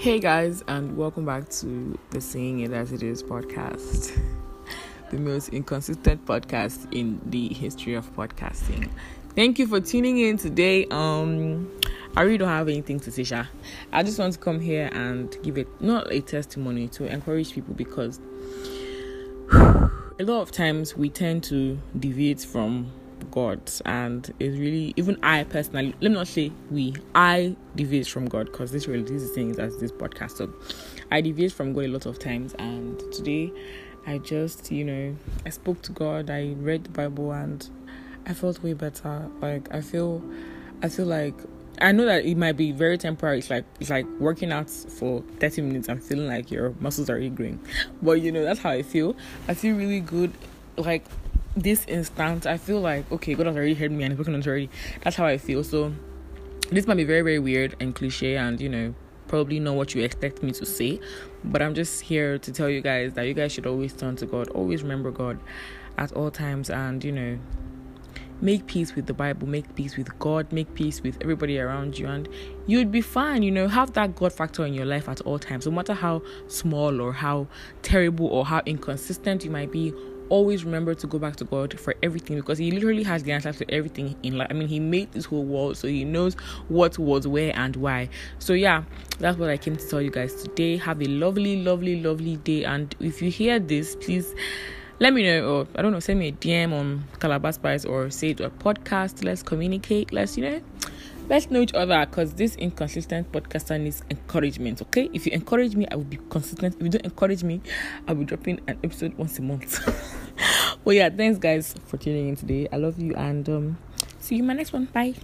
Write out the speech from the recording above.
Hey guys, and welcome back to the Seeing It As It Is podcast, the most inconsistent podcast in the history of podcasting. Thank you for tuning in today. Um, I really don't have anything to say, Sha. I just want to come here and give it not a testimony to encourage people because a lot of times we tend to deviate from God, and it's really even I personally. Let me not say we. I deviate from God because this really this is things as this podcast. So I deviate from God a lot of times, and today I just you know I spoke to God. I read the Bible, and I felt way better. Like I feel, I feel like I know that it might be very temporary. It's like it's like working out for 30 minutes and feeling like your muscles are growing. But you know, that's how I feel. I feel really good. Like this instant, I feel like okay, God has already heard me and He's working on it already. That's how I feel. So this might be very, very weird and cliche and you know, probably not what you expect me to say. But I'm just here to tell you guys that you guys should always turn to God. Always remember God at all times and you know make peace with the Bible, make peace with God, make peace with everybody around you, and you'd be fine. You know, have that God factor in your life at all times, no matter how small or how terrible or how inconsistent you might be. Always remember to go back to God for everything because He literally has the answer to everything in life. I mean, He made this whole world, so He knows what was where and why. So, yeah, that's what I came to tell you guys today. Have a lovely, lovely, lovely day. And if you hear this, please let me know or I don't know, send me a DM on Calabar Spice or say to a podcast. Let's communicate. Let's you know let's know each other because this inconsistent podcaster needs encouragement. Okay, if you encourage me, I will be consistent. If you don't encourage me, I'll be dropping an episode once a month. well, yeah, thanks guys for tuning in today. I love you and um, see you in my next one. Bye.